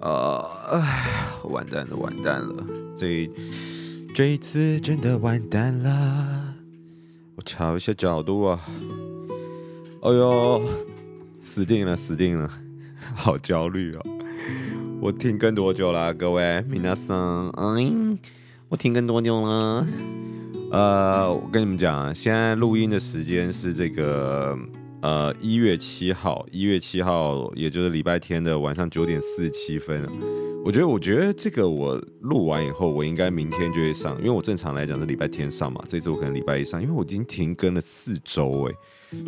呃，完蛋了，完蛋了，这这一次真的完蛋了。我调一下角度啊。哎呦，死定了，死定了，好焦虑哦。我停更多久了，各位？皆さん，嗯，我停更多久了？呃，我跟你们讲，现在录音的时间是这个呃一月七号，一月七号，也就是礼拜天的晚上九点四十七分。我觉得，我觉得这个我录完以后，我应该明天就会上，因为我正常来讲是礼拜天上嘛，这次我可能礼拜一上，因为我已经停更了四周，哎，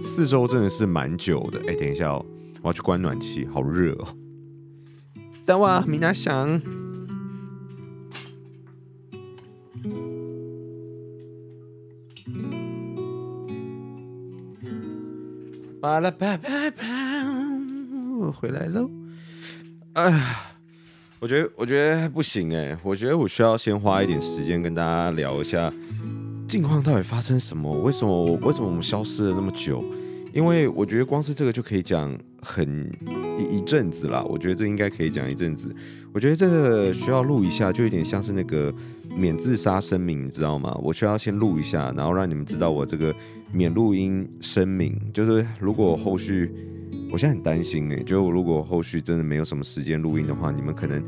四周真的是蛮久的。哎，等一下哦，我要去关暖气，好热哦。等我，皆さん。巴拉巴巴巴，我回来喽。哎呀，我觉得我觉得不行哎，我觉得我需要先花一点时间跟大家聊一下近况到底发生什么，为什么为什么我们消失了那么久？因为我觉得光是这个就可以讲很一一阵子啦，我觉得这应该可以讲一阵子。我觉得这个需要录一下，就有点像是那个免自杀声明，你知道吗？我需要先录一下，然后让你们知道我这个免录音声明。就是如果后续，我现在很担心哎，就如果后续真的没有什么时间录音的话，你们可能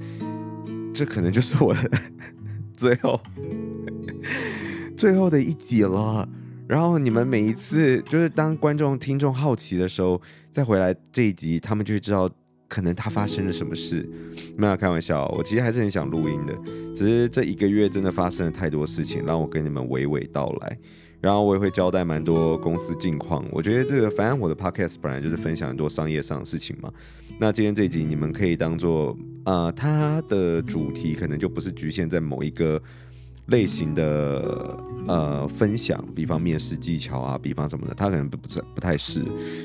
这可能就是我的 最后最后的一集了。然后你们每一次就是当观众听众好奇的时候，再回来这一集，他们就会知道可能他发生了什么事。没有开玩笑，我其实还是很想录音的，只是这一个月真的发生了太多事情，让我跟你们娓娓道来。然后我也会交代蛮多公司近况。我觉得这个反正我的 podcast 本来就是分享很多商业上的事情嘛。那今天这一集你们可以当做，呃，它的主题可能就不是局限在某一个。类型的呃分享，比方面试技巧啊，比方什么的，他可能不不不太是，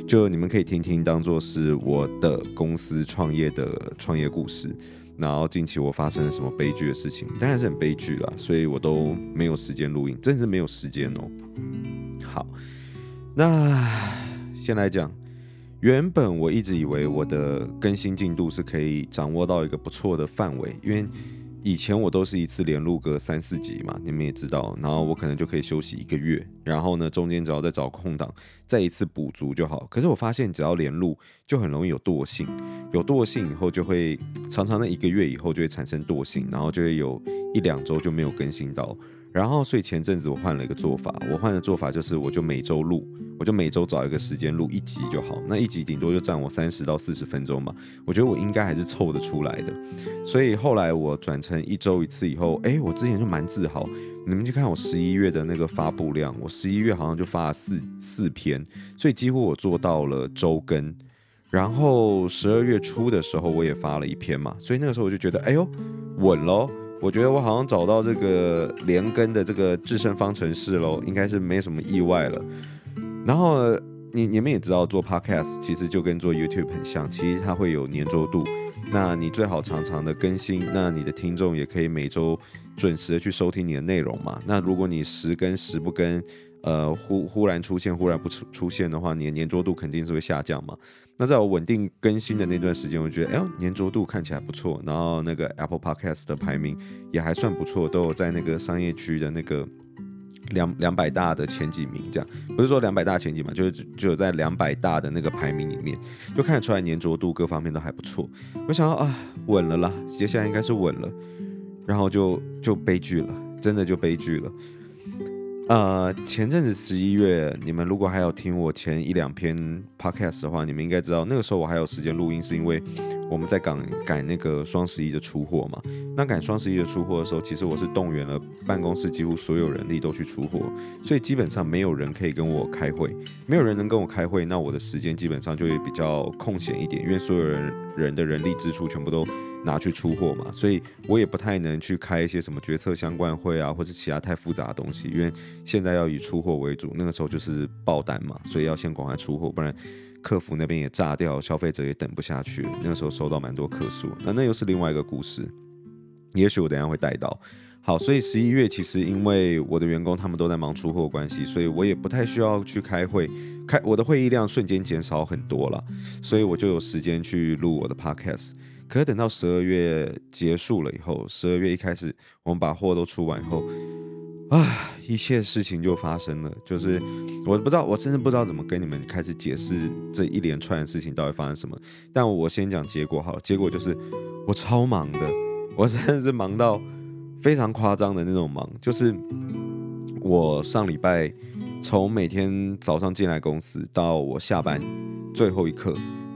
就你们可以听听，当做是我的公司创业的创业故事。然后近期我发生了什么悲剧的事情，当然是很悲剧了，所以我都没有时间录音，真是没有时间哦。好，那先来讲，原本我一直以为我的更新进度是可以掌握到一个不错的范围，因为。以前我都是一次连录个三四集嘛，你们也知道，然后我可能就可以休息一个月，然后呢，中间只要再找空档，再一次补足就好。可是我发现只要连录，就很容易有惰性，有惰性以后就会常常那一个月以后就会产生惰性，然后就会有一两周就没有更新到。然后，所以前阵子我换了一个做法，我换的做法就是，我就每周录，我就每周找一个时间录一集就好。那一集顶多就占我三十到四十分钟嘛，我觉得我应该还是凑得出来的。所以后来我转成一周一次以后，哎，我之前就蛮自豪。你们去看我十一月的那个发布量，我十一月好像就发了四四篇，所以几乎我做到了周更。然后十二月初的时候我也发了一篇嘛，所以那个时候我就觉得，哎呦，稳喽。我觉得我好像找到这个连根的这个制胜方程式喽，应该是没什么意外了。然后你你们也知道，做 podcast 其实就跟做 YouTube 很像，其实它会有黏着度。那你最好常常的更新，那你的听众也可以每周准时的去收听你的内容嘛。那如果你时跟时不跟，呃，忽忽然出现，忽然不出出现的话，你的粘着度肯定是会下降嘛。那在我稳定更新的那段时间，我觉得，哎呦，黏着度看起来不错，然后那个 Apple Podcast 的排名也还算不错，都有在那个商业区的那个两两百大的前几名，这样不是说两百大前几嘛，就是就有在两百大的那个排名里面，就看得出来粘着度各方面都还不错。我想啊，稳了啦，接下来应该是稳了，然后就就悲剧了，真的就悲剧了。呃，前阵子十一月，你们如果还有听我前一两篇 podcast 的话，你们应该知道那个时候我还有时间录音，是因为我们在赶赶那个双十一的出货嘛。那赶双十一的出货的时候，其实我是动员了办公室几乎所有人力都去出货，所以基本上没有人可以跟我开会，没有人能跟我开会，那我的时间基本上就会比较空闲一点，因为所有人人的人力支出全部都。拿去出货嘛，所以我也不太能去开一些什么决策相关会啊，或是其他太复杂的东西，因为现在要以出货为主，那个时候就是爆单嘛，所以要先赶快出货，不然客服那边也炸掉，消费者也等不下去。那个时候收到蛮多客诉，那那又是另外一个故事，也许我等下会带到。好，所以十一月其实因为我的员工他们都在忙出货关系，所以我也不太需要去开会，开我的会议量瞬间减少很多了，所以我就有时间去录我的 podcast。可是等到十二月结束了以后，十二月一开始我们把货都出完以后，啊，一切事情就发生了，就是我不知道，我甚至不知道怎么跟你们开始解释这一连串的事情到底发生什么。但我先讲结果好了，结果就是我超忙的，我真的是忙到。非常夸张的那种忙，就是我上礼拜从每天早上进来公司到我下班最后一刻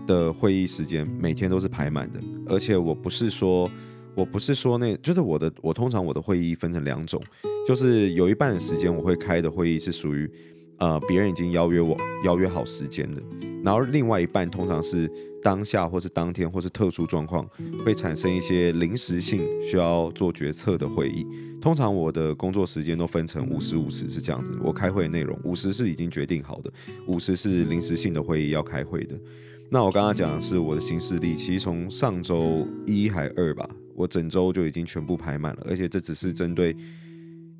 的会议时间，每天都是排满的。而且我不是说，我不是说那，就是我的，我通常我的会议分成两种，就是有一半的时间我会开的会议是属于。呃，别人已经邀约我，邀约好时间的，然后另外一半通常是当下或是当天或是特殊状况会产生一些临时性需要做决策的会议。通常我的工作时间都分成五十五十是这样子，我开会的内容五十是已经决定好的，五十是临时性的会议要开会的。那我刚刚讲的是我的行事历，其实从上周一还二吧，我整周就已经全部排满了，而且这只是针对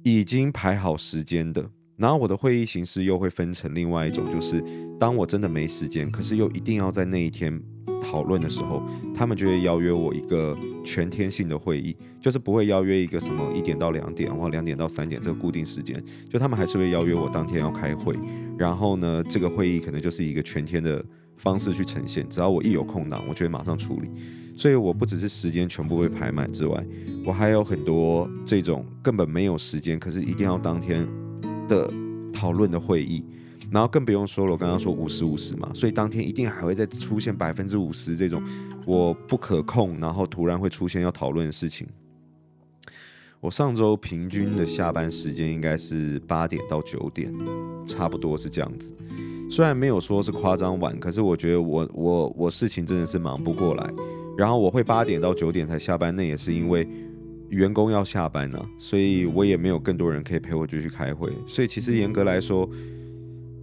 已经排好时间的。然后我的会议形式又会分成另外一种，就是当我真的没时间，可是又一定要在那一天讨论的时候，他们就会邀约我一个全天性的会议，就是不会邀约一个什么一点到两点或两点到三点这个固定时间，就他们还是会邀约我当天要开会。然后呢，这个会议可能就是一个全天的方式去呈现，只要我一有空档，我就会马上处理。所以我不只是时间全部被排满之外，我还有很多这种根本没有时间，可是一定要当天。的讨论的会议，然后更不用说了。我刚刚说五十五十嘛，所以当天一定还会再出现百分之五十这种我不可控，然后突然会出现要讨论的事情。我上周平均的下班时间应该是八点到九点，差不多是这样子。虽然没有说是夸张晚，可是我觉得我我我事情真的是忙不过来。然后我会八点到九点才下班，那也是因为。员工要下班呢，所以我也没有更多人可以陪我继续开会。所以其实严格来说，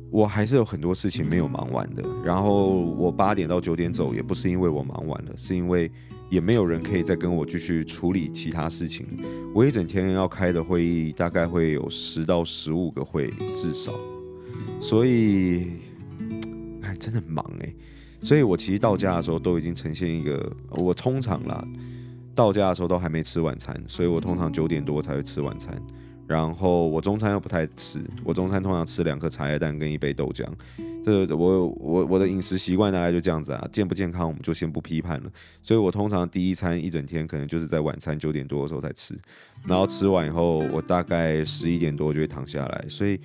我还是有很多事情没有忙完的。然后我八点到九点走，也不是因为我忙完了，是因为也没有人可以再跟我继续处理其他事情。我一整天要开的会议大概会有十到十五个会至少，所以哎，真的忙诶。所以我其实到家的时候都已经呈现一个，我通常啦。到家的时候都还没吃晚餐，所以我通常九点多才会吃晚餐。然后我中餐又不太吃，我中餐通常吃两颗茶叶蛋跟一杯豆浆。这我我我的饮食习惯大概就这样子啊，健不健康我们就先不批判了。所以我通常第一餐一整天可能就是在晚餐九点多的时候才吃，然后吃完以后我大概十一点多就会躺下来，所以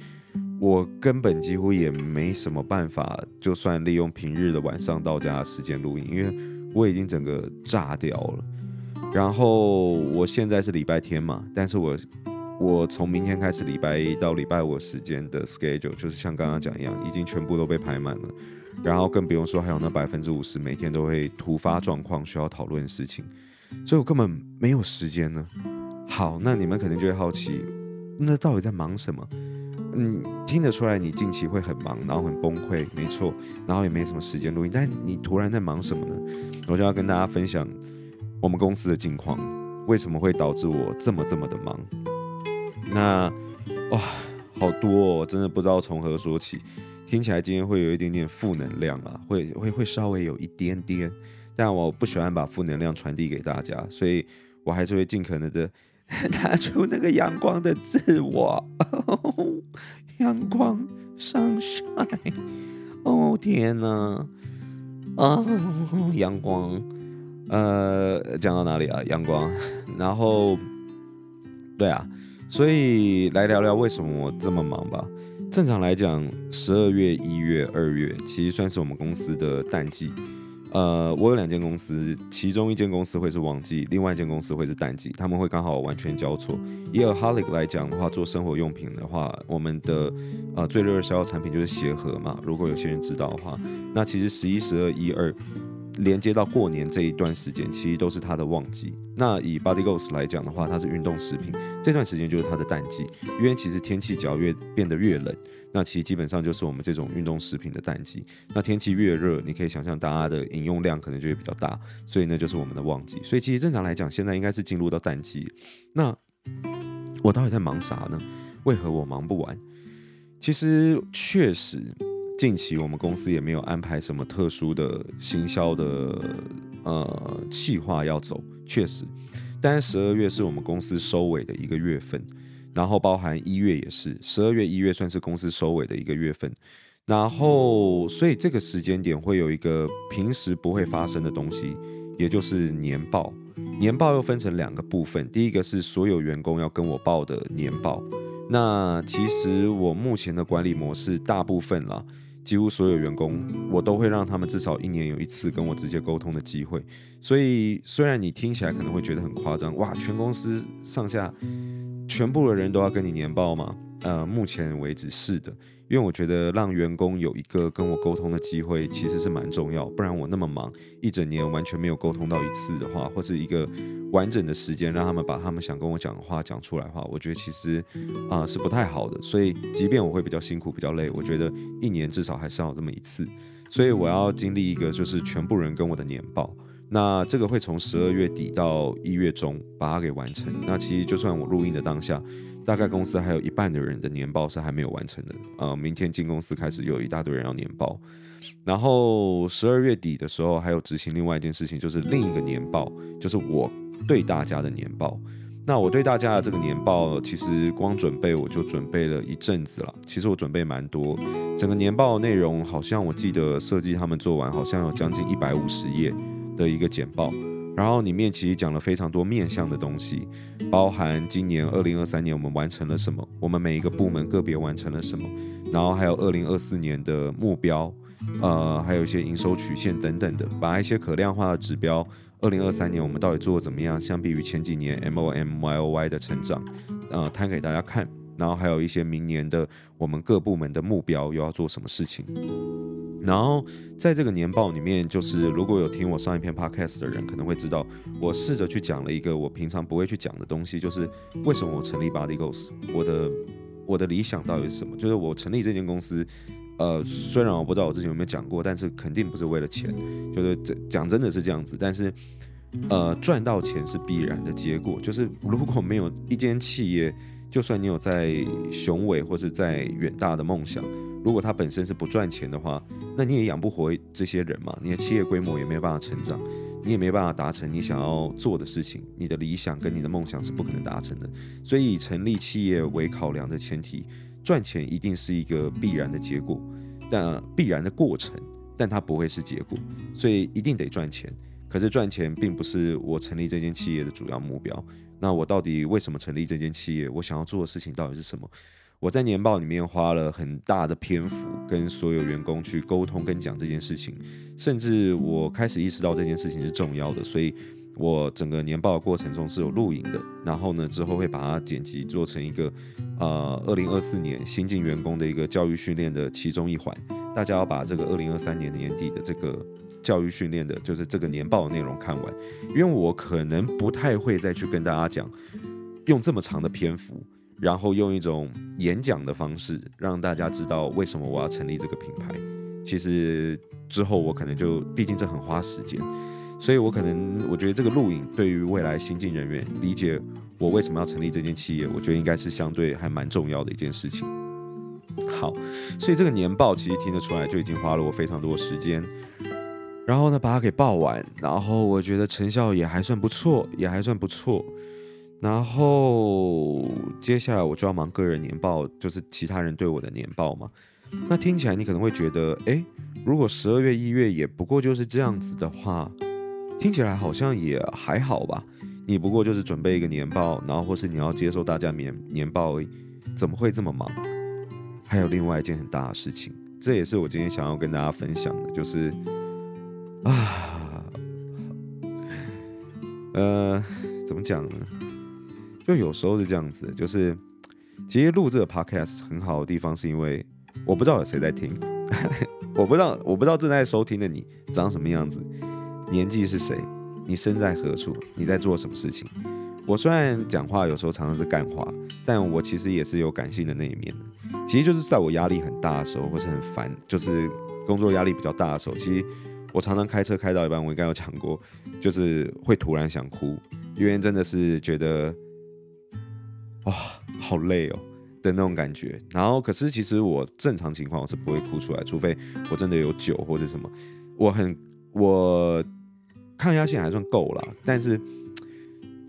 我根本几乎也没什么办法，就算利用平日的晚上到家的时间录音，因为我已经整个炸掉了。然后我现在是礼拜天嘛，但是我我从明天开始礼拜一到礼拜五时间的 schedule 就是像刚刚讲一样，已经全部都被排满了。然后更不用说还有那百分之五十每天都会突发状况需要讨论的事情，所以我根本没有时间呢。好，那你们可能就会好奇，那到底在忙什么？嗯，听得出来你近期会很忙，然后很崩溃，没错，然后也没什么时间录音，但你突然在忙什么呢？我就要跟大家分享。我们公司的近况为什么会导致我这么这么的忙？那哇，好多哦，真的不知道从何说起。听起来今天会有一点点负能量啊，会会会稍微有一点点，但我不喜欢把负能量传递给大家，所以我还是会尽可能的 拿出那个阳光的自我。阳光，sunshine，哦天哪，啊，阳光。呃，讲到哪里啊？阳光，然后，对啊，所以来聊聊为什么我这么忙吧。正常来讲，十二月、一月、二月其实算是我们公司的淡季。呃，我有两间公司，其中一间公司会是旺季，另外一间公司会是淡季，他们会刚好完全交错。以 AHOLIC 来讲的话，做生活用品的话，我们的呃最热销的产品就是鞋盒嘛。如果有些人知道的话，那其实十一、十二、一二。连接到过年这一段时间，其实都是它的旺季。那以 Body Goals 来讲的话，它是运动食品，这段时间就是它的淡季。因为其实天气只要越变得越冷，那其实基本上就是我们这种运动食品的淡季。那天气越热，你可以想象大家的饮用量可能就会比较大，所以那就是我们的旺季。所以其实正常来讲，现在应该是进入到淡季。那我到底在忙啥呢？为何我忙不完？其实确实，近期我们公司也没有安排什么特殊的行销的呃计划要走，确实。但十二月是我们公司收尾的一个月份，然后包含一月也是，十二月一月算是公司收尾的一个月份，然后所以这个时间点会有一个平时不会发生的东西，也就是年报。年报又分成两个部分，第一个是所有员工要跟我报的年报。那其实我目前的管理模式，大部分啦，几乎所有员工，我都会让他们至少一年有一次跟我直接沟通的机会。所以虽然你听起来可能会觉得很夸张，哇，全公司上下全部的人都要跟你年报吗？呃，目前为止是的。因为我觉得让员工有一个跟我沟通的机会，其实是蛮重要。不然我那么忙，一整年完全没有沟通到一次的话，或是一个完整的时间让他们把他们想跟我讲的话讲出来的话，我觉得其实啊、是不太好的。所以，即便我会比较辛苦、比较累，我觉得一年至少还是要这么一次。所以我要经历一个就是全部人跟我的年报。那这个会从十二月底到一月中把它给完成。那其实就算我录音的当下。大概公司还有一半的人的年报是还没有完成的，呃，明天进公司开始有一大堆人要年报，然后十二月底的时候还有执行另外一件事情，就是另一个年报，就是我对大家的年报。那我对大家的这个年报，其实光准备我就准备了一阵子了，其实我准备蛮多，整个年报内容好像我记得设计他们做完好像有将近一百五十页的一个简报。然后里面其实讲了非常多面向的东西，包含今年二零二三年我们完成了什么，我们每一个部门个别完成了什么，然后还有二零二四年的目标，呃，还有一些营收曲线等等的，把一些可量化的指标，二零二三年我们到底做的怎么样，相比于前几年 M O M Y O Y 的成长，呃，摊给大家看，然后还有一些明年的我们各部门的目标又要做什么事情。然后在这个年报里面，就是如果有听我上一篇 podcast 的人，可能会知道，我试着去讲了一个我平常不会去讲的东西，就是为什么我成立 Body Goals，我的我的理想到底是什么？就是我成立这间公司，呃，虽然我不知道我之前有没有讲过，但是肯定不是为了钱，就是讲真的是这样子。但是，呃，赚到钱是必然的结果，就是如果没有一间企业，就算你有再雄伟或是再远大的梦想。如果它本身是不赚钱的话，那你也养不活这些人嘛，你的企业规模也没有办法成长，你也没办法达成你想要做的事情，你的理想跟你的梦想是不可能达成的。所以以成立企业为考量的前提，赚钱一定是一个必然的结果，但必然的过程，但它不会是结果，所以一定得赚钱。可是赚钱并不是我成立这间企业的主要目标。那我到底为什么成立这间企业？我想要做的事情到底是什么？我在年报里面花了很大的篇幅跟所有员工去沟通跟讲这件事情，甚至我开始意识到这件事情是重要的，所以我整个年报的过程中是有录影的，然后呢之后会把它剪辑做成一个呃二零二四年新进员工的一个教育训练的其中一环，大家要把这个二零二三年年底的这个教育训练的，就是这个年报的内容看完，因为我可能不太会再去跟大家讲用这么长的篇幅。然后用一种演讲的方式让大家知道为什么我要成立这个品牌。其实之后我可能就，毕竟这很花时间，所以我可能我觉得这个录影对于未来新进人员理解我为什么要成立这间企业，我觉得应该是相对还蛮重要的一件事情。好，所以这个年报其实听得出来就已经花了我非常多时间，然后呢把它给报完，然后我觉得成效也还算不错，也还算不错。然后接下来我就要忙个人年报，就是其他人对我的年报嘛。那听起来你可能会觉得，诶，如果十二月、一月也不过就是这样子的话，听起来好像也还好吧。你不过就是准备一个年报，然后或是你要接受大家年年报，怎么会这么忙？还有另外一件很大的事情，这也是我今天想要跟大家分享的，就是啊，呃，怎么讲呢？就有时候是这样子，就是 其实录这个 podcast 很好的地方，是因为我不知道有谁在听，我不知道我不知道正在收听的你长什么样子，年纪是谁，你身在何处，你在做什么事情。我虽然讲话有时候常常是干话，但我其实也是有感性的那一面。其实就是在我压力很大的时候，或是很烦，就是工作压力比较大的时候，其实我常常开车开到一半，我应该有讲过，就是会突然想哭，因为真的是觉得。哇，好累哦的那种感觉。然后，可是其实我正常情况我是不会哭出来，除非我真的有酒或者什么。我很我抗压性还算够啦，但是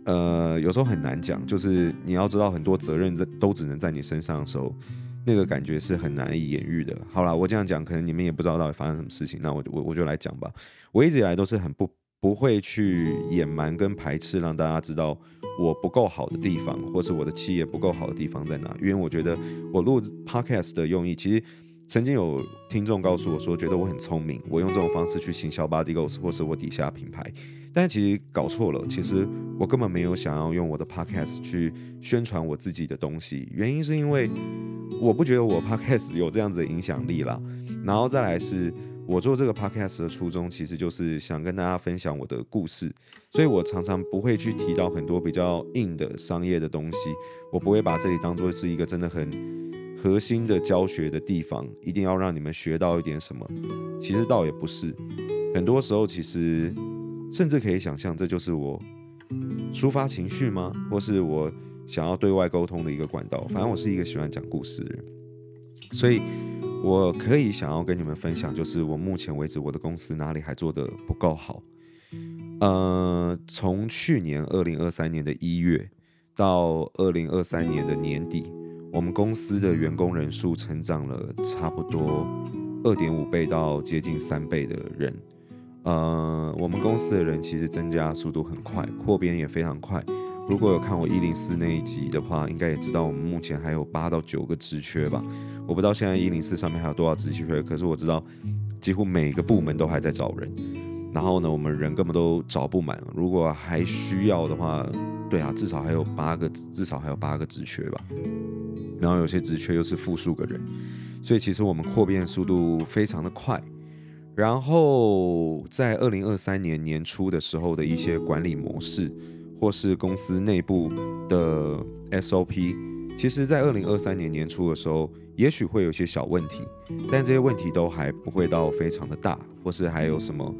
呃，有时候很难讲，就是你要知道很多责任在都只能在你身上的时候，那个感觉是很难以言喻的。好啦，我这样讲，可能你们也不知道到底发生什么事情，那我我我就来讲吧。我一直以来都是很不。不会去隐瞒跟排斥，让大家知道我不够好的地方，或是我的企业不够好的地方在哪。因为我觉得我录 podcast 的用意，其实曾经有听众告诉我说，觉得我很聪明，我用这种方式去行销 Body Goals 或是我底下品牌，但其实搞错了。其实我根本没有想要用我的 podcast 去宣传我自己的东西，原因是因为我不觉得我 podcast 有这样子的影响力啦。然后再来是。我做这个 podcast 的初衷，其实就是想跟大家分享我的故事，所以我常常不会去提到很多比较硬的商业的东西，我不会把这里当做是一个真的很核心的教学的地方，一定要让你们学到一点什么。其实倒也不是，很多时候其实甚至可以想象，这就是我抒发情绪吗？或是我想要对外沟通的一个管道。反正我是一个喜欢讲故事的人，所以。我可以想要跟你们分享，就是我目前为止我的公司哪里还做得不够好。呃，从去年二零二三年的一月到二零二三年的年底，我们公司的员工人数成长了差不多二点五倍到接近三倍的人。呃，我们公司的人其实增加速度很快，扩编也非常快。如果有看我一零四那一集的话，应该也知道我们目前还有八到九个职缺吧。我不知道现在一零四上面还有多少职缺，可是我知道几乎每个部门都还在找人。然后呢，我们人根本都找不满。如果还需要的话，对啊，至少还有八个，至少还有八个职缺吧。然后有些职缺又是复数个人，所以其实我们扩编速度非常的快。然后在二零二三年年初的时候的一些管理模式。或是公司内部的 SOP，其实，在二零二三年年初的时候，也许会有一些小问题，但这些问题都还不会到非常的大，或是还有什么，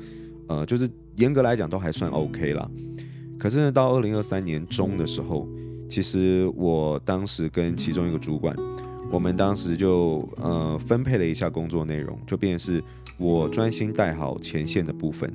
呃，就是严格来讲都还算 OK 啦。可是呢，到二零二三年中的时候，其实我当时跟其中一个主管，我们当时就呃分配了一下工作内容，就变成是我专心带好前线的部分。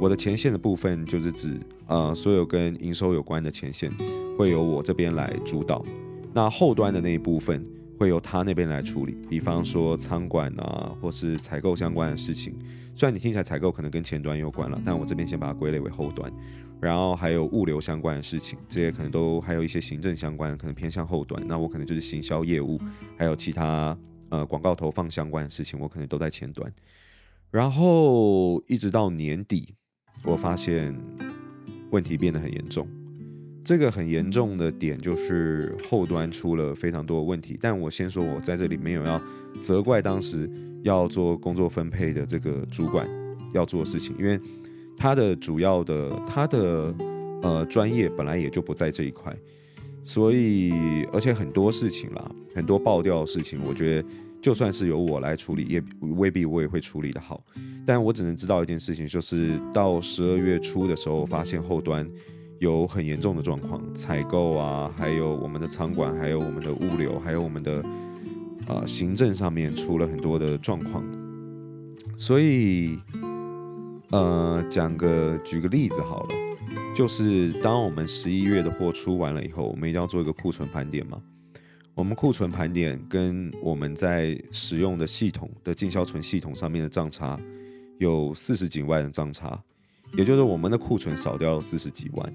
我的前线的部分就是指，呃，所有跟营收有关的前线会由我这边来主导，那后端的那一部分会由他那边来处理，比方说仓管啊，或是采购相关的事情。虽然你听起来采购可能跟前端有关了，但我这边先把它归类为后端。然后还有物流相关的事情，这些可能都还有一些行政相关的，可能偏向后端。那我可能就是行销业务，还有其他呃广告投放相关的事情，我可能都在前端。然后一直到年底。我发现问题变得很严重，这个很严重的点就是后端出了非常多的问题。但我先说，我在这里没有要责怪当时要做工作分配的这个主管要做的事情，因为他的主要的他的呃专业本来也就不在这一块，所以而且很多事情啦，很多爆掉的事情，我觉得。就算是由我来处理，也未必我也会处理得好。但我只能知道一件事情，就是到十二月初的时候，发现后端有很严重的状况，采购啊，还有我们的仓管，还有我们的物流，还有我们的呃行政上面出了很多的状况。所以，呃，讲个举个例子好了，就是当我们十一月的货出完了以后，我们一定要做一个库存盘点嘛。我们库存盘点跟我们在使用的系统的进销存系统上面的账差有四十几万的账差，也就是我们的库存少掉了四十几万。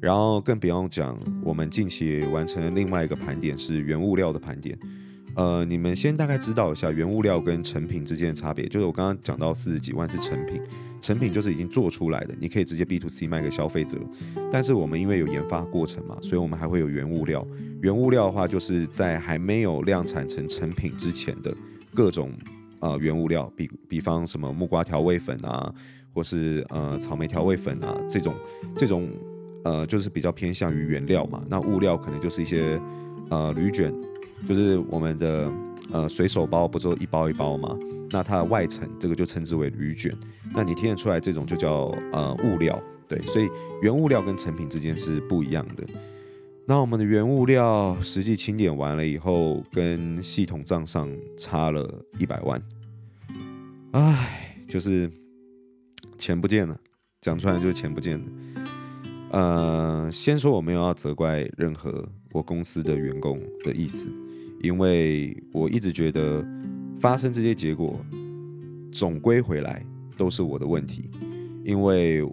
然后更不用讲，我们近期完成了另外一个盘点是原物料的盘点。呃，你们先大概知道一下原物料跟成品之间的差别，就是我刚刚讲到四十几万是成品，成品就是已经做出来的，你可以直接 B to C 卖给消费者。但是我们因为有研发过程嘛，所以我们还会有原物料。原物料的话，就是在还没有量产成成品之前的各种呃原物料，比比方什么木瓜调味粉啊，或是呃草莓调味粉啊这种这种呃就是比较偏向于原料嘛。那物料可能就是一些呃铝卷。就是我们的呃随手包不就一包一包吗？那它的外层这个就称之为铝卷。那你听得出来这种就叫呃物料，对。所以原物料跟成品之间是不一样的。那我们的原物料实际清点完了以后，跟系统账上差了一百万，唉，就是钱不见了，讲出来就是钱不见了。呃，先说我没有要责怪任何我公司的员工的意思，因为我一直觉得发生这些结果，总归回来都是我的问题，因为。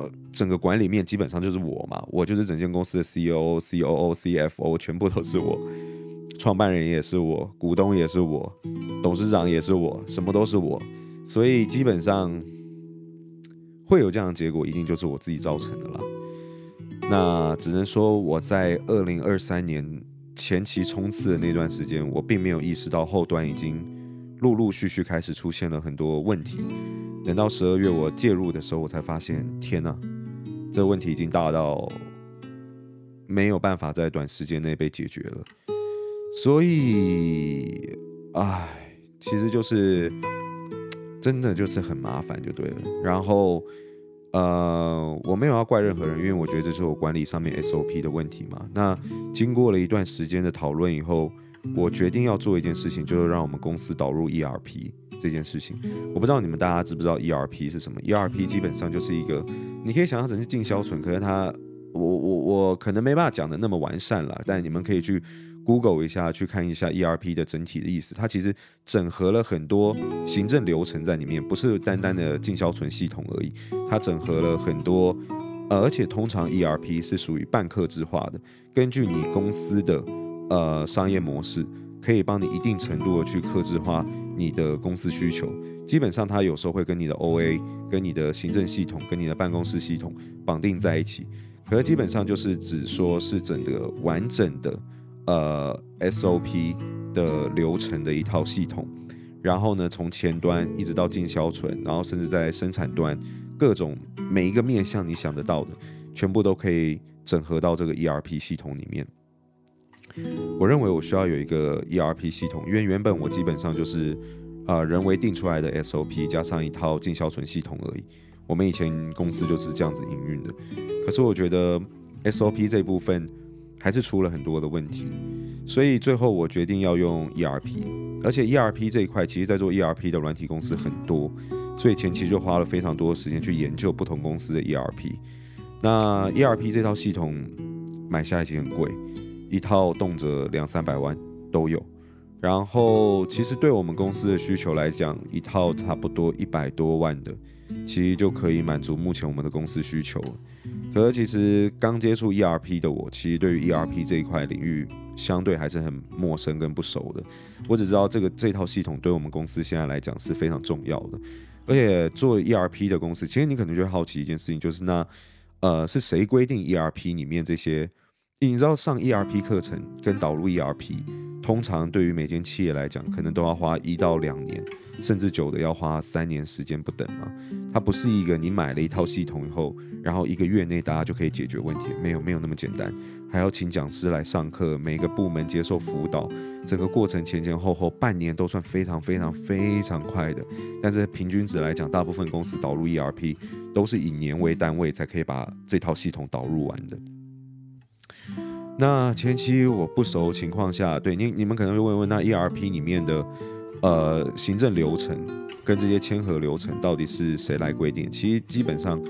呃，整个管理面基本上就是我嘛，我就是整间公司的 CEO、COO、CFO，全部都是我，创办人也是我，股东也是我，董事长也是我，什么都是我，所以基本上会有这样的结果，一定就是我自己造成的了。那只能说我在二零二三年前期冲刺的那段时间，我并没有意识到后端已经陆陆续续开始出现了很多问题。等到十二月我介入的时候，我才发现，天哪，这问题已经大到没有办法在短时间内被解决了。所以，唉，其实就是真的就是很麻烦，就对了。然后，呃，我没有要怪任何人，因为我觉得这是我管理上面 SOP 的问题嘛。那经过了一段时间的讨论以后，我决定要做一件事情，就是让我们公司导入 ERP。这件事情，我不知道你们大家知不知道 ERP 是什么？ERP 基本上就是一个，你可以想象成是进销存，可是它，我我我可能没办法讲的那么完善了，但你们可以去 Google 一下，去看一下 ERP 的整体的意思。它其实整合了很多行政流程在里面，不是单单的进销存系统而已，它整合了很多，呃，而且通常 ERP 是属于半客制化的，根据你公司的呃商业模式，可以帮你一定程度的去客制化。你的公司需求，基本上它有时候会跟你的 OA、跟你的行政系统、跟你的办公室系统绑定在一起。可是基本上就是只说是整个完整的呃 SOP 的流程的一套系统。然后呢，从前端一直到进销存，然后甚至在生产端各种每一个面向你想得到的，全部都可以整合到这个 ERP 系统里面。我认为我需要有一个 ERP 系统，因为原本我基本上就是，呃，人为定出来的 SOP 加上一套进销存系统而已。我们以前公司就是这样子营运的。可是我觉得 SOP 这部分还是出了很多的问题，所以最后我决定要用 ERP。而且 ERP 这一块，其实在做 ERP 的软体公司很多，所以前期就花了非常多的时间去研究不同公司的 ERP。那 ERP 这套系统买下来其实很贵。一套动辄两三百万都有，然后其实对我们公司的需求来讲，一套差不多一百多万的，其实就可以满足目前我们的公司需求了。可是其实刚接触 ERP 的我，其实对于 ERP 这一块领域相对还是很陌生跟不熟的。我只知道这个这套系统对我们公司现在来讲是非常重要的。而且做 ERP 的公司，其实你可能就会好奇一件事情，就是那呃是谁规定 ERP 里面这些？你知道上 ERP 课程跟导入 ERP，通常对于每间企业来讲，可能都要花一到两年，甚至久的要花三年时间不等嘛。它不是一个你买了一套系统以后，然后一个月内大家就可以解决问题，没有没有那么简单，还要请讲师来上课，每个部门接受辅导，整个过程前前后后半年都算非常非常非常快的。但是平均值来讲，大部分公司导入 ERP 都是以年为单位才可以把这套系统导入完的。那前期我不熟情况下，对你你们可能会问问，那 ERP 里面的呃行政流程跟这些签合流程到底是谁来规定？其实基本上，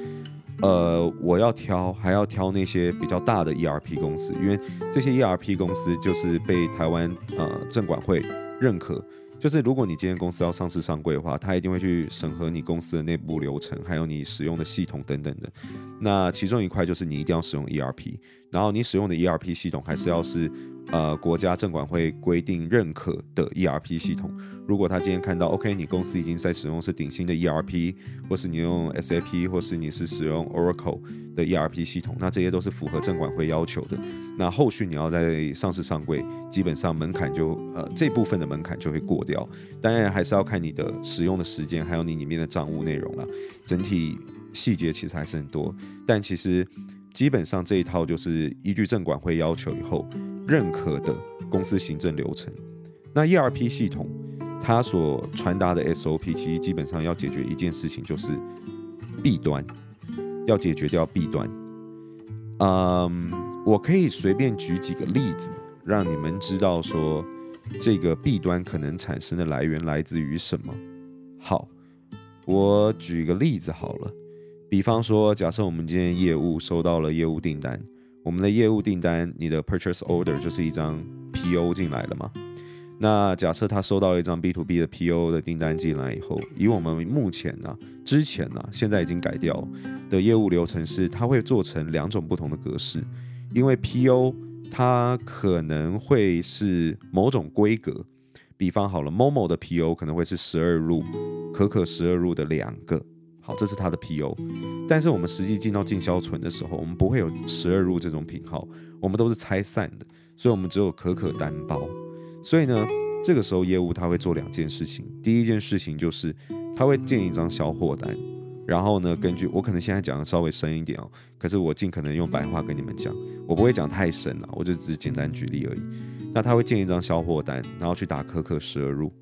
呃，我要挑还要挑那些比较大的 ERP 公司，因为这些 ERP 公司就是被台湾呃证管会认可。就是如果你今天公司要上市上柜的话，他一定会去审核你公司的内部流程，还有你使用的系统等等的。那其中一块就是你一定要使用 ERP，然后你使用的 ERP 系统还是要是。呃，国家证管会规定认可的 ERP 系统，如果他今天看到，OK，你公司已经在使用是顶新的 ERP，或是你用 SAP，或是你是使用 Oracle 的 ERP 系统，那这些都是符合证管会要求的。那后续你要在上市上柜，基本上门槛就呃这部分的门槛就会过掉。当然还是要看你的使用的时间，还有你里面的账务内容了。整体细节其实还是很多，但其实基本上这一套就是依据证管会要求以后。认可的公司行政流程，那 ERP 系统它所传达的 SOP，其实基本上要解决一件事情，就是弊端，要解决掉弊端。嗯，我可以随便举几个例子，让你们知道说这个弊端可能产生的来源来自于什么。好，我举个例子好了，比方说，假设我们今天业务收到了业务订单，我们的业务订单，你的 purchase order 就是一张 PO 进来了嘛。那假设他收到了一张 B to B 的 PO 的订单进来以后，以我们目前呢、之前呢、现在已经改掉的业务流程是，它会做成两种不同的格式，因为 PO 它可能会是某种规格，比方好了，Momo 的 PO 可能会是十二入，可可十二入的两个，好，这是它的 PO，但是我们实际进到进销存的时候，我们不会有十二入这种品号，我们都是拆散的，所以我们只有可可单包。所以呢，这个时候业务他会做两件事情。第一件事情就是他会建一张销货单，然后呢，根据我可能现在讲的稍微深一点哦，可是我尽可能用白话跟你们讲，我不会讲太深了，我就只是简单举例而已。那他会建一张销货单，然后去打可可十二入，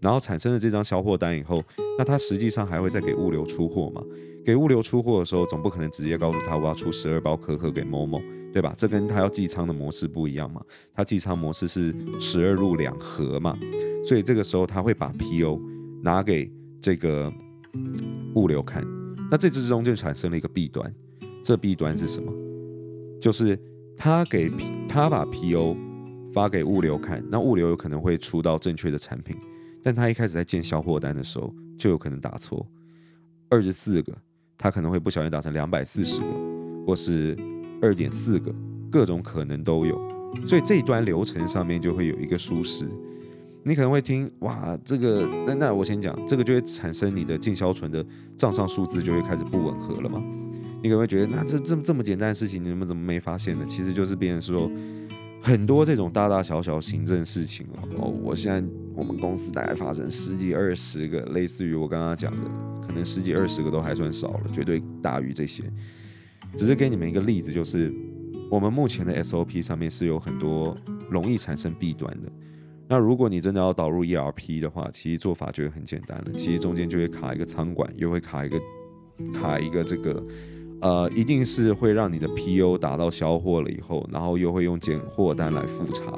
然后产生了这张销货单以后，那他实际上还会再给物流出货嘛？给物流出货的时候，总不可能直接告诉他我要出十二包可可给某某。对吧？这跟他要寄仓的模式不一样嘛？他寄仓模式是十二入两盒嘛？所以这个时候他会把 PO 拿给这个物流看。那这之中就产生了一个弊端。这弊端是什么？就是他给他把 PO 发给物流看，那物流有可能会出到正确的产品，但他一开始在建销货单的时候就有可能打错。二十四个，他可能会不小心打成两百四十个，或是。二点四个，各种可能都有，所以这一端流程上面就会有一个疏失。你可能会听，哇，这个那那我先讲，这个就会产生你的进销存的账上数字就会开始不吻合了嘛？你可能会觉得，那这这么这么简单的事情，你们怎么没发现呢？其实就是变成说很多这种大大小小行政事情哦。我现在我们公司大概发生十几二十个，类似于我刚刚讲的，可能十几二十个都还算少了，绝对大于这些。只是给你们一个例子，就是我们目前的 SOP 上面是有很多容易产生弊端的。那如果你真的要导入 ERP 的话，其实做法就会很简单了。其实中间就会卡一个仓管，又会卡一个卡一个这个，呃，一定是会让你的 PO 达到销货了以后，然后又会用检货单来复查。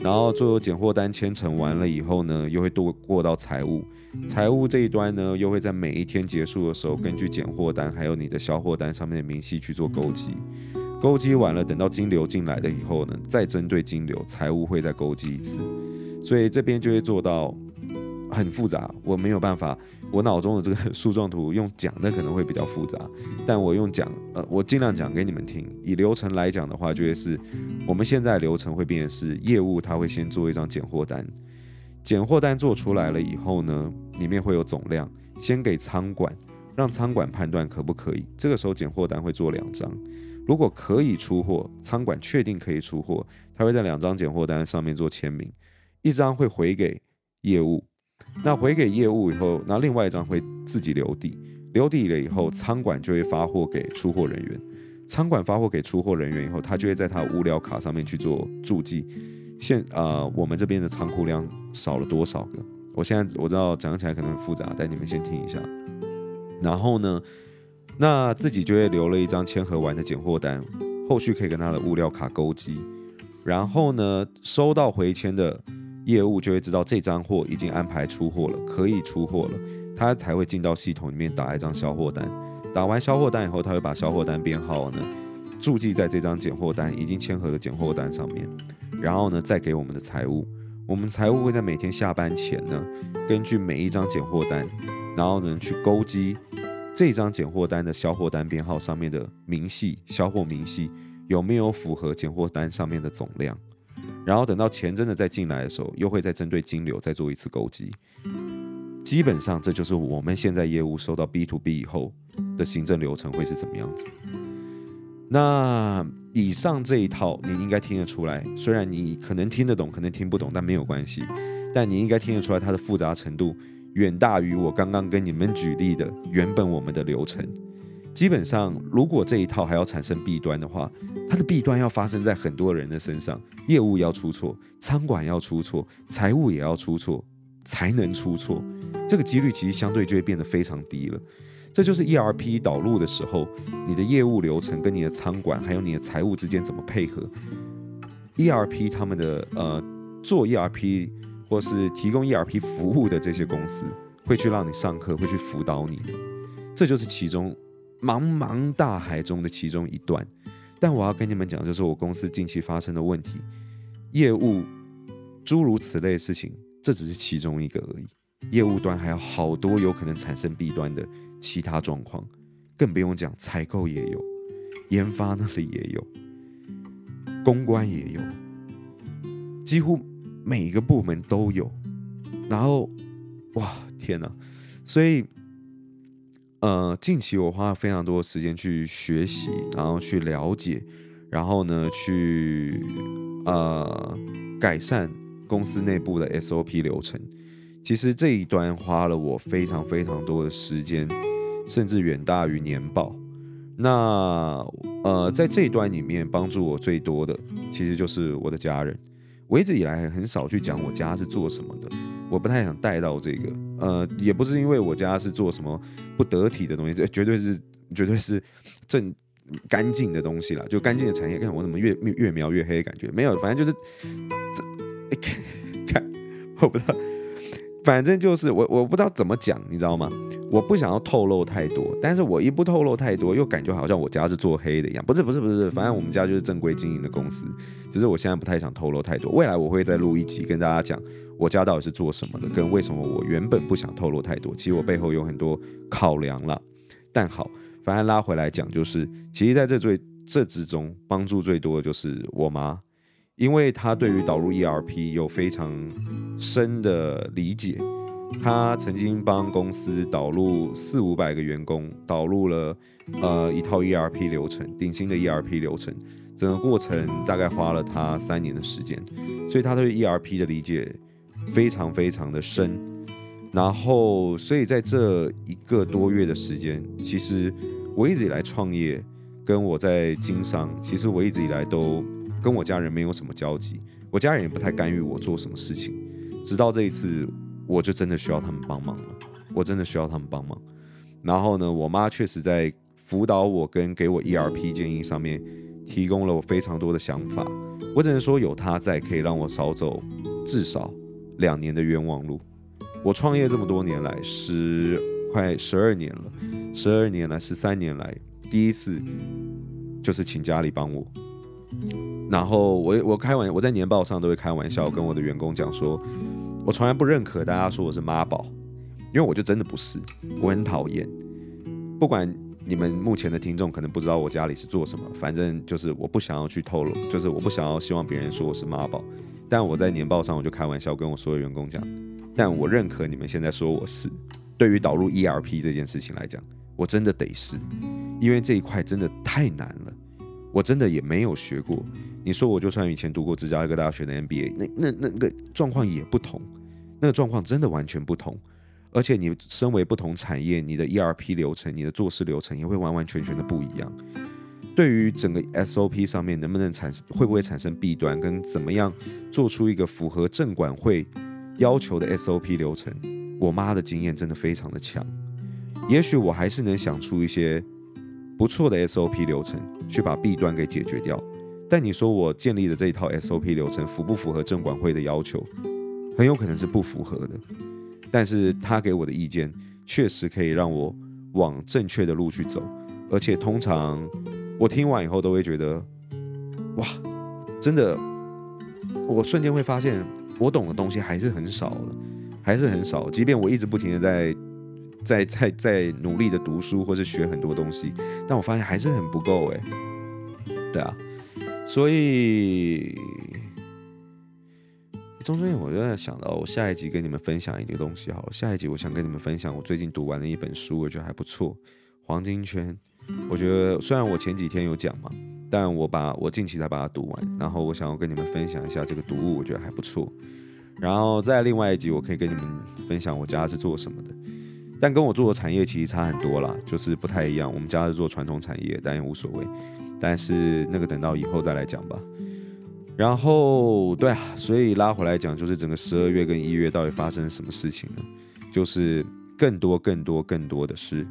然后最后拣货单签成完了以后呢，又会度过到财务，财务这一端呢，又会在每一天结束的时候，根据拣货单还有你的销货单上面的明细去做勾稽，勾稽完了，等到金流进来了以后呢，再针对金流，财务会再勾稽一次，所以这边就会做到。很复杂，我没有办法，我脑中的这个 树状图用讲的可能会比较复杂，但我用讲，呃，我尽量讲给你们听。以流程来讲的话，就是我们现在流程会变成是业务，他会先做一张检货单，检货单做出来了以后呢，里面会有总量，先给仓管，让仓管判断可不可以。这个时候检货单会做两张，如果可以出货，仓管确定可以出货，他会在两张检货单上面做签名，一张会回给业务。那回给业务以后，那另外一张会自己留底，留底了以后，仓管就会发货给出货人员。仓管发货给出货人员以后，他就会在他物料卡上面去做注记。现啊、我们这边的仓库量少了多少个？我现在我知道讲起来可能复杂，但你们先听一下。然后呢，那自己就会留了一张签核完的检货单，后续可以跟他的物料卡勾稽。然后呢，收到回签的。业务就会知道这张货已经安排出货了，可以出货了，他才会进到系统里面打一张销货单。打完销货单以后，他会把销货单编号呢注记在这张检货单已经签核的检货单上面，然后呢再给我们的财务。我们财务会在每天下班前呢，根据每一张检货单，然后呢去勾稽这张检货单的销货单编号上面的明细，销货明细有没有符合检货单上面的总量。然后等到钱真的再进来的时候，又会再针对金流再做一次勾稽。基本上这就是我们现在业务收到 B to B 以后的行政流程会是怎么样子。那以上这一套你应该听得出来，虽然你可能听得懂，可能听不懂，但没有关系。但你应该听得出来它的复杂程度远大于我刚刚跟你们举例的原本我们的流程。基本上，如果这一套还要产生弊端的话，它的弊端要发生在很多人的身上，业务要出错，仓管要出错，财务也要出错，才能出错。这个几率其实相对就会变得非常低了。这就是 ERP 导入的时候，你的业务流程跟你的仓管还有你的财务之间怎么配合。ERP 他们的呃做 ERP 或是提供 ERP 服务的这些公司，会去让你上课，会去辅导你，这就是其中茫茫大海中的其中一段。但我要跟你们讲，就是我公司近期发生的问题，业务诸如此类的事情，这只是其中一个而已。业务端还有好多有可能产生弊端的其他状况，更不用讲采购也有，研发那里也有，公关也有，几乎每一个部门都有。然后，哇，天哪！所以。呃，近期我花了非常多的时间去学习，然后去了解，然后呢，去呃改善公司内部的 SOP 流程。其实这一端花了我非常非常多的时间，甚至远大于年报。那呃，在这一端里面，帮助我最多的其实就是我的家人。我一直以来很少去讲我家是做什么的，我不太想带到这个。呃，也不是因为我家是做什么不得体的东西，这绝对是绝对是正干净的东西啦，就干净的产业。看我怎么越越描越黑的，感觉没有，反正就是这，看我不知道，反正就是我我不知道怎么讲，你知道吗？我不想要透露太多，但是我一不透露太多，又感觉好像我家是做黑的一样。不是不是不是，反正我们家就是正规经营的公司，只是我现在不太想透露太多。未来我会再录一集跟大家讲我家到底是做什么的，跟为什么我原本不想透露太多。其实我背后有很多考量了。但好，反正拉回来讲，就是其实在这最这之中帮助最多的就是我妈，因为她对于导入 ERP 有非常深的理解。他曾经帮公司导入四五百个员工，导入了呃一套 ERP 流程，顶新的 ERP 流程，整个过程大概花了他三年的时间，所以他对 ERP 的理解非常非常的深。然后，所以在这一个多月的时间，其实我一直以来创业，跟我在经商，其实我一直以来都跟我家人没有什么交集，我家人也不太干预我做什么事情，直到这一次。我就真的需要他们帮忙了，我真的需要他们帮忙。然后呢，我妈确实在辅导我跟给我 ERP 建议上面提供了我非常多的想法。我只能说有她在，可以让我少走至少两年的冤枉路。我创业这么多年来，十快十二年了，十二年来，十三年来，第一次就是请家里帮我。然后我我开玩我在年报上都会开玩笑跟我的员工讲说。我从来不认可大家说我是妈宝，因为我就真的不是，我很讨厌。不管你们目前的听众可能不知道我家里是做什么，反正就是我不想要去透露，就是我不想要希望别人说我是妈宝。但我在年报上我就开玩笑跟我所有员工讲，但我认可你们现在说我是。对于导入 ERP 这件事情来讲，我真的得是，因为这一块真的太难了，我真的也没有学过。你说我就算以前读过芝加哥大学的 MBA，那那那个状况也不同。那个状况真的完全不同，而且你身为不同产业，你的 ERP 流程、你的做事流程也会完完全全的不一样。对于整个 SOP 上面能不能产生，会不会产生弊端，跟怎么样做出一个符合证管会要求的 SOP 流程，我妈的经验真的非常的强。也许我还是能想出一些不错的 SOP 流程，去把弊端给解决掉。但你说我建立的这一套 SOP 流程符不符合证管会的要求？很有可能是不符合的，但是他给我的意见确实可以让我往正确的路去走，而且通常我听完以后都会觉得，哇，真的，我瞬间会发现我懂的东西还是很少的，还是很少。即便我一直不停的在在在在努力的读书或是学很多东西，但我发现还是很不够哎。对啊，所以。中间我就在想到，我下一集跟你们分享一个东西好了。下一集我想跟你们分享我最近读完的一本书，我觉得还不错，《黄金圈》。我觉得虽然我前几天有讲嘛，但我把我近期才把它读完，然后我想要跟你们分享一下这个读物，我觉得还不错。然后在另外一集，我可以跟你们分享我家是做什么的，但跟我做的产业其实差很多啦，就是不太一样。我们家是做传统产业，但也无所谓。但是那个等到以后再来讲吧。然后，对啊，所以拉回来讲，就是整个十二月跟一月到底发生什么事情呢？就是更多、更多、更多的事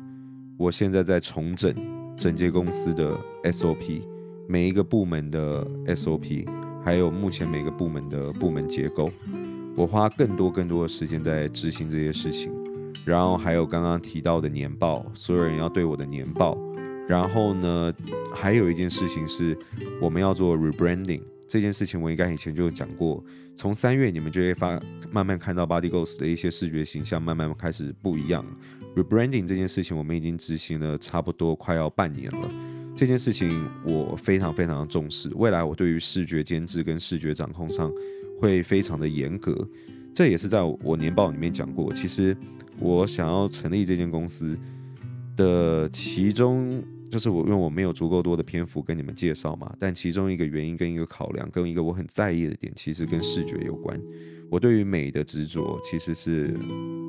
我现在在重整整间公司的 SOP，每一个部门的 SOP，还有目前每个部门的部门结构，我花更多更多的时间在执行这些事情。然后还有刚刚提到的年报，所有人要对我的年报。然后呢，还有一件事情是我们要做 rebranding 这件事情，我应该以前就讲过。从三月你们就会发慢慢看到 Body Ghost 的一些视觉形象慢慢开始不一样。Rebranding 这件事情我们已经执行了差不多快要半年了。这件事情我非常非常重视，未来我对于视觉监制跟视觉掌控上会非常的严格。这也是在我年报里面讲过。其实我想要成立这间公司的其中。就是我，因为我没有足够多的篇幅跟你们介绍嘛，但其中一个原因跟一个考量，跟一个我很在意的点，其实跟视觉有关。我对于美的执着其实是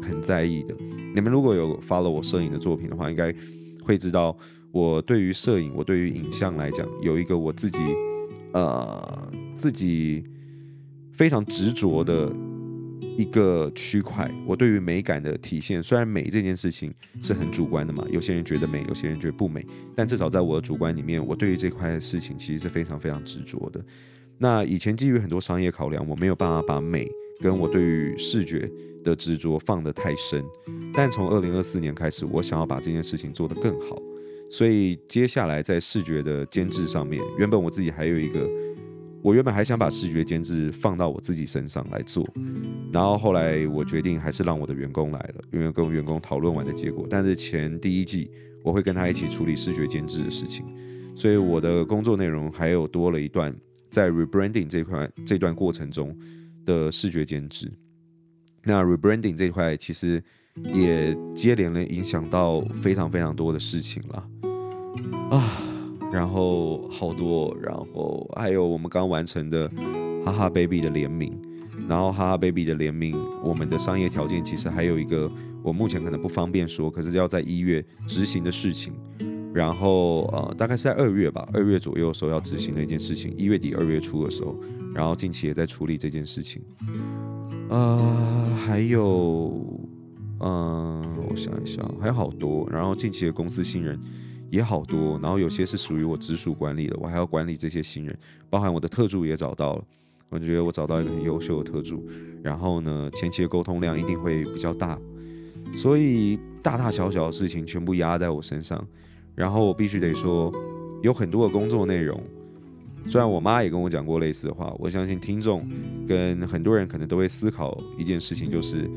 很在意的。你们如果有 follow 我摄影的作品的话，应该会知道，我对于摄影，我对于影像来讲，有一个我自己呃自己非常执着的。一个区块，我对于美感的体现，虽然美这件事情是很主观的嘛，有些人觉得美，有些人觉得不美，但至少在我的主观里面，我对于这块事情其实是非常非常执着的。那以前基于很多商业考量，我没有办法把美跟我对于视觉的执着放得太深，但从二零二四年开始，我想要把这件事情做得更好，所以接下来在视觉的监制上面，原本我自己还有一个。我原本还想把视觉监制放到我自己身上来做，然后后来我决定还是让我的员工来了，因为跟员工讨论完的结果。但是前第一季我会跟他一起处理视觉监制的事情，所以我的工作内容还有多了一段在 rebranding 这块这段过程中的视觉监制。那 rebranding 这一块其实也接连了影响到非常非常多的事情了啊。然后好多，然后还有我们刚完成的哈哈 baby 的联名，然后哈哈 baby 的联名，我们的商业条件其实还有一个，我目前可能不方便说，可是要在一月执行的事情，然后呃大概是在二月吧，二月左右的时候要执行的一件事情，一月底二月初的时候，然后近期也在处理这件事情，呃还有嗯、我想一想还有好多，然后近期的公司新人。也好多，然后有些是属于我直属管理的，我还要管理这些新人，包含我的特助也找到了，我觉得我找到一个很优秀的特助，然后呢，前期的沟通量一定会比较大，所以大大小小的事情全部压在我身上，然后我必须得说，有很多的工作内容，虽然我妈也跟我讲过类似的话，我相信听众跟很多人可能都会思考一件事情，就是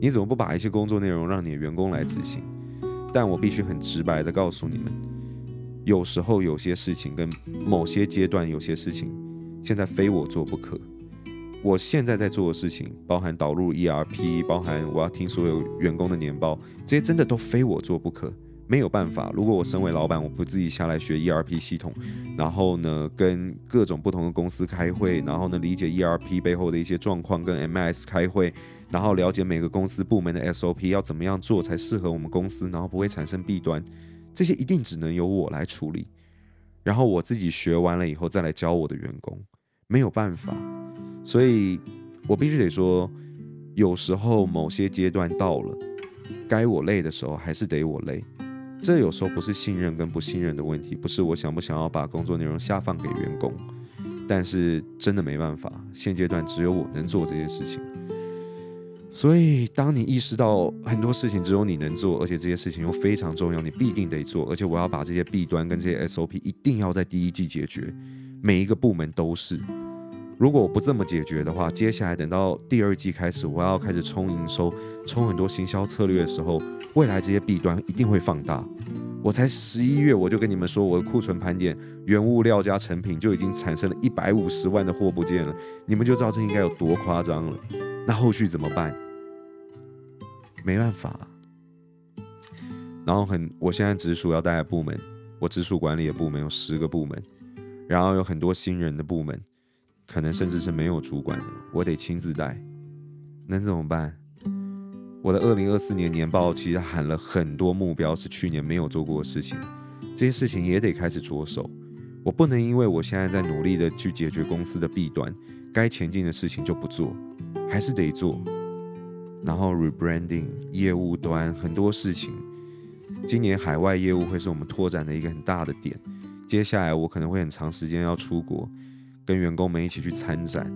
你怎么不把一些工作内容让你的员工来执行？但我必须很直白的告诉你们，有时候有些事情跟某些阶段有些事情，现在非我做不可。我现在在做的事情，包含导入 ERP，包含我要听所有员工的年报，这些真的都非我做不可，没有办法。如果我身为老板，我不自己下来学 ERP 系统，然后呢，跟各种不同的公司开会，然后呢，理解 ERP 背后的一些状况，跟 MS 开会。然后了解每个公司部门的 SOP 要怎么样做才适合我们公司，然后不会产生弊端，这些一定只能由我来处理。然后我自己学完了以后再来教我的员工，没有办法。所以我必须得说，有时候某些阶段到了，该我累的时候还是得我累。这有时候不是信任跟不信任的问题，不是我想不想要把工作内容下放给员工，但是真的没办法，现阶段只有我能做这些事情。所以，当你意识到很多事情只有你能做，而且这些事情又非常重要，你必定得做。而且，我要把这些弊端跟这些 SOP 一定要在第一季解决，每一个部门都是。如果我不这么解决的话，接下来等到第二季开始，我要开始冲营收、冲很多行销策略的时候，未来这些弊端一定会放大。我才十一月，我就跟你们说，我的库存盘点、原物料加成品就已经产生了一百五十万的货不见了，你们就知道这应该有多夸张了。那后续怎么办？没办法。然后很，我现在直属要带的部门，我直属管理的部门有十个部门，然后有很多新人的部门，可能甚至是没有主管的，我得亲自带。能怎么办？我的二零二四年年报其实喊了很多目标，是去年没有做过的事情，这些事情也得开始着手。我不能因为我现在在努力的去解决公司的弊端，该前进的事情就不做。还是得做，然后 rebranding 业务端很多事情，今年海外业务会是我们拓展的一个很大的点。接下来我可能会很长时间要出国，跟员工们一起去参展。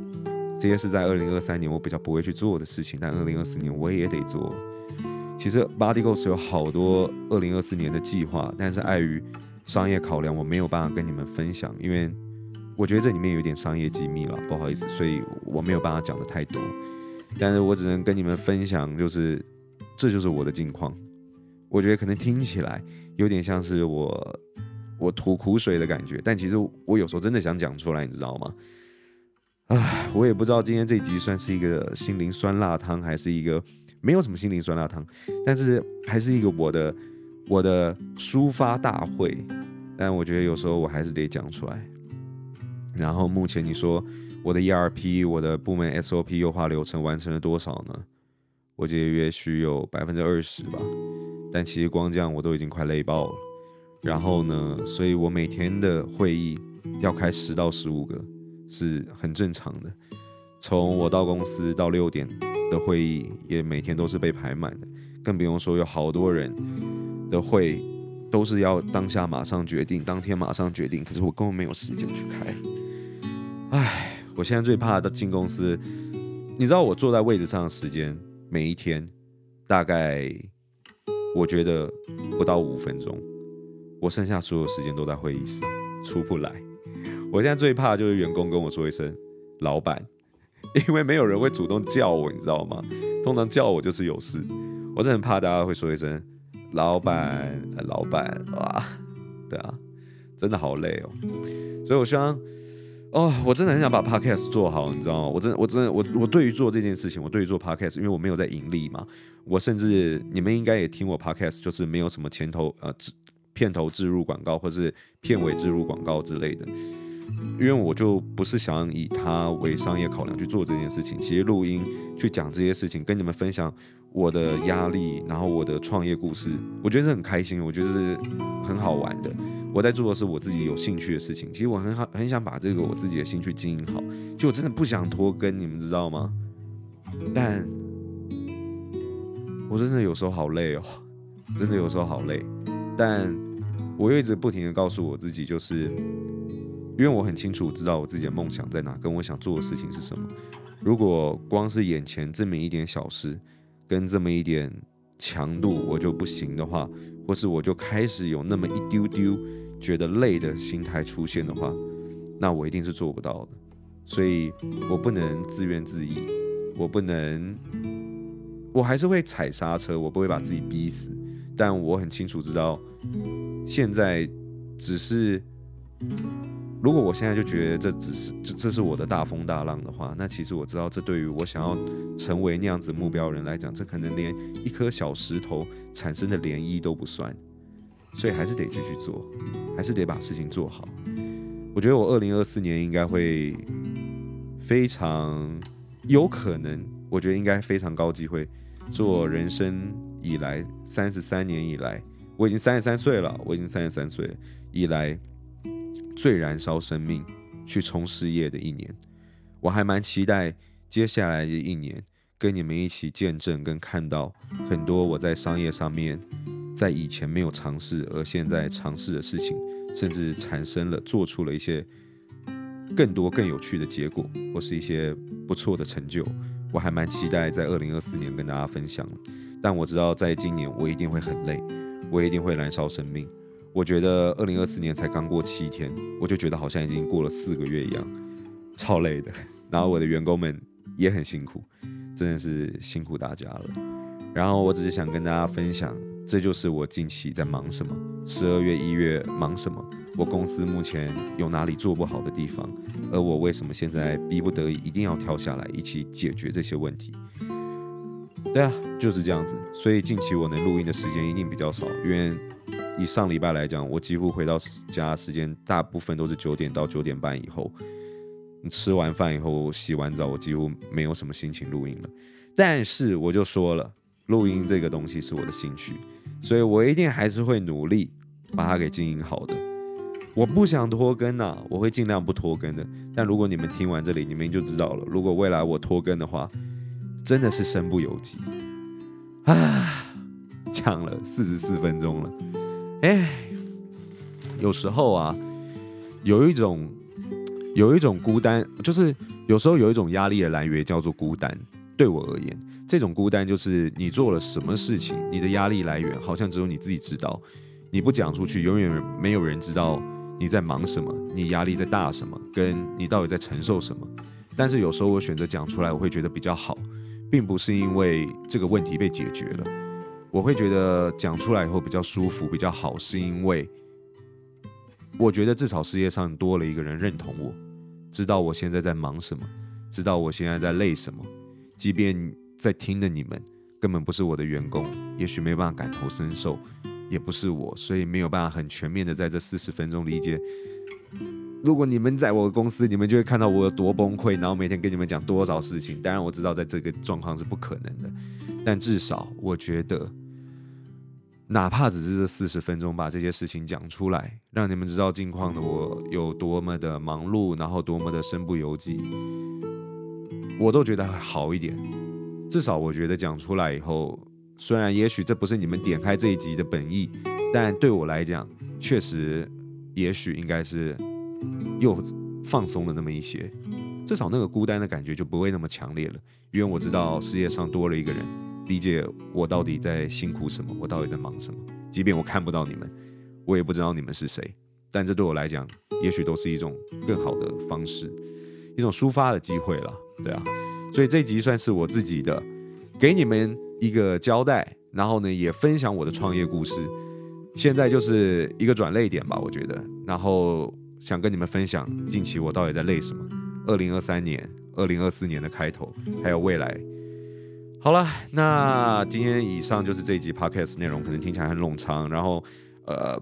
这些是在二零二三年我比较不会去做的事情，但二零二四年我也得做。其实 Body Goals 有好多二零二四年的计划，但是碍于商业考量，我没有办法跟你们分享，因为我觉得这里面有点商业机密了，不好意思，所以我没有办法讲得太多。但是我只能跟你们分享，就是这就是我的近况。我觉得可能听起来有点像是我我吐苦水的感觉，但其实我有时候真的想讲出来，你知道吗？唉，我也不知道今天这集算是一个心灵酸辣汤，还是一个没有什么心灵酸辣汤，但是还是一个我的我的抒发大会。但我觉得有时候我还是得讲出来。然后目前你说我的 ERP，我的部门 SOP 优化流程完成了多少呢？我觉得也许有百分之二十吧。但其实光这样我都已经快累爆了。然后呢，所以我每天的会议要开十到十五个。是很正常的。从我到公司到六点的会议，也每天都是被排满的，更不用说有好多人的会都是要当下马上决定，当天马上决定。可是我根本没有时间去开。唉，我现在最怕的进公司，你知道我坐在位置上的时间，每一天大概我觉得不到五分钟，我剩下所有时间都在会议室，出不来。我现在最怕的就是员工跟我说一声“老板”，因为没有人会主动叫我，你知道吗？通常叫我就是有事。我真的很怕大家会说一声“老板”，老板，哇，对啊，真的好累哦。所以我希望，哦，我真的很想把 podcast 做好，你知道吗？我真的，我真的，我我对于做这件事情，我对于做 podcast，因为我没有在盈利嘛，我甚至你们应该也听我 podcast，就是没有什么前头呃片头置入广告，或是片尾置入广告之类的。因为我就不是想以它为商业考量去做这件事情。其实录音去讲这些事情，跟你们分享我的压力，然后我的创业故事，我觉得是很开心，我觉得是很好玩的。我在做的是我自己有兴趣的事情。其实我很好，很想把这个我自己的兴趣经营好。就我真的不想拖更，你们知道吗？但我真的有时候好累哦，真的有时候好累。但我又一直不停地告诉我自己，就是。因为我很清楚知道我自己的梦想在哪，跟我想做的事情是什么。如果光是眼前这么一点小事，跟这么一点强度我就不行的话，或是我就开始有那么一丢丢觉得累的心态出现的话，那我一定是做不到的。所以我不能自怨自艾，我不能，我还是会踩刹车，我不会把自己逼死。但我很清楚知道，现在只是。如果我现在就觉得这只是这这是我的大风大浪的话，那其实我知道，这对于我想要成为那样子目标人来讲，这可能连一颗小石头产生的涟漪都不算，所以还是得继续做，还是得把事情做好。我觉得我二零二四年应该会非常有可能，我觉得应该非常高机会做人生以来三十三年以来，我已经三十三岁了，我已经三十三岁以来。最燃烧生命去冲事业的一年，我还蛮期待接下来的一年跟你们一起见证跟看到很多我在商业上面在以前没有尝试而现在尝试的事情，甚至产生了做出了一些更多更有趣的结果，或是一些不错的成就。我还蛮期待在二零二四年跟大家分享，但我知道在今年我一定会很累，我一定会燃烧生命。我觉得二零二四年才刚过七天，我就觉得好像已经过了四个月一样，超累的。然后我的员工们也很辛苦，真的是辛苦大家了。然后我只是想跟大家分享，这就是我近期在忙什么，十二月、一月忙什么，我公司目前有哪里做不好的地方，而我为什么现在逼不得已一定要跳下来一起解决这些问题。对啊，就是这样子。所以近期我能录音的时间一定比较少，因为。以上礼拜来讲，我几乎回到家时间大部分都是九点到九点半以后。你吃完饭以后，洗完澡，我几乎没有什么心情录音了。但是我就说了，录音这个东西是我的兴趣，所以我一定还是会努力把它给经营好的。我不想拖更呐、我会尽量不拖更的。但如果你们听完这里，你们就知道了。如果未来我拖更的话，真的是身不由己啊。讲了四十四分钟了。哎，有时候啊，有一种有一种孤单，就是有时候有一种压力的来源叫做孤单。对我而言，这种孤单就是你做了什么事情，你的压力来源好像只有你自己知道。你不讲出去，永远没有人知道你在忙什么，你压力在大什么，跟你到底在承受什么。但是有时候我选择讲出来，我会觉得比较好，并不是因为这个问题被解决了，我会觉得讲出来以后比较舒服、比较好，是因为我觉得至少世界上多了一个人认同我，知道我现在在忙什么，知道我现在在累什么。即便在听的你们根本不是我的员工，也许没办法感同身受，也不是我，所以没有办法很全面的在这四十分钟理解。如果你们在我的公司，你们就会看到我有多崩溃，然后每天跟你们讲多少事情。当然我知道在这个状况是不可能的，但至少我觉得，哪怕只是这四十分钟把这些事情讲出来，让你们知道近况的我有多么的忙碌，然后多么的身不由己。我都觉得好一点，至少我觉得讲出来以后，虽然也许这不是你们点开这一集的本意，但对我来讲，确实，也许应该是又放松了那么一些，至少那个孤单的感觉就不会那么强烈了，因为我知道世界上多了一个人理解我到底在辛苦什么，我到底在忙什么，即便我看不到你们，我也不知道你们是谁，但这对我来讲，也许都是一种更好的方式。一种抒发的机会了，对啊，所以这集算是我自己的，给你们一个交代，然后呢，也分享我的创业故事。现在就是一个转泪点吧，我觉得，然后想跟你们分享近期我到底在累什么。二零二三年、二零二四年的开头，还有未来。好了，那今天以上就是这一集 Podcast 内容，可能听起来很冗长，然后呃。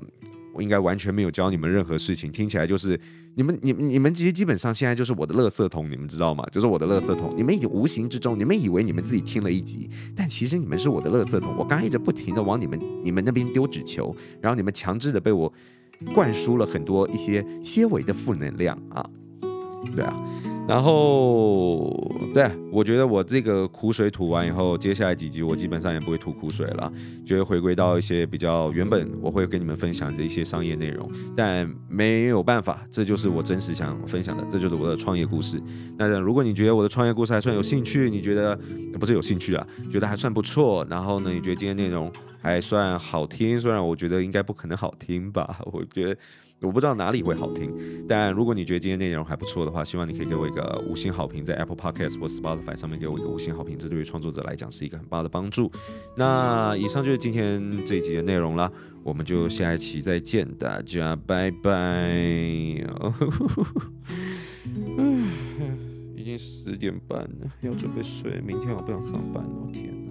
我应该完全没有教你们任何事情，听起来就是你们、你、你们其实基本上现在就是我的垃圾桶，你们知道吗？就是我的垃圾桶。你们已经无形之中，你们以为你们自己听了一集，但其实你们是我的垃圾桶。我刚一直不停的往你们、你们那边丢纸球，然后你们强制的被我灌输了很多一些些微的负能量啊，对啊。然后，对，我觉得我这个苦水吐完以后，接下来几集我基本上也不会吐苦水了，就会回归到一些比较原本我会跟你们分享的一些商业内容。但没有办法，这就是我真实想分享的，这就是我的创业故事。那如果你觉得我的创业故事还算有兴趣，你觉得不是有兴趣啊，觉得还算不错，然后呢，你觉得今天内容还算好听，虽然我觉得应该不可能好听吧，我觉得。我不知道哪里会好听，但如果你觉得今天内容还不错的话，希望你可以给我一个五星好评，在 Apple Podcast 或 Spotify 上面给我一个五星好评，这对于创作者来讲是一个很棒的帮助。那以上就是今天这一集的内容啦，我们就下一期再见，大家拜拜。已经十点半了，要准备睡，明天我不想上班了，天。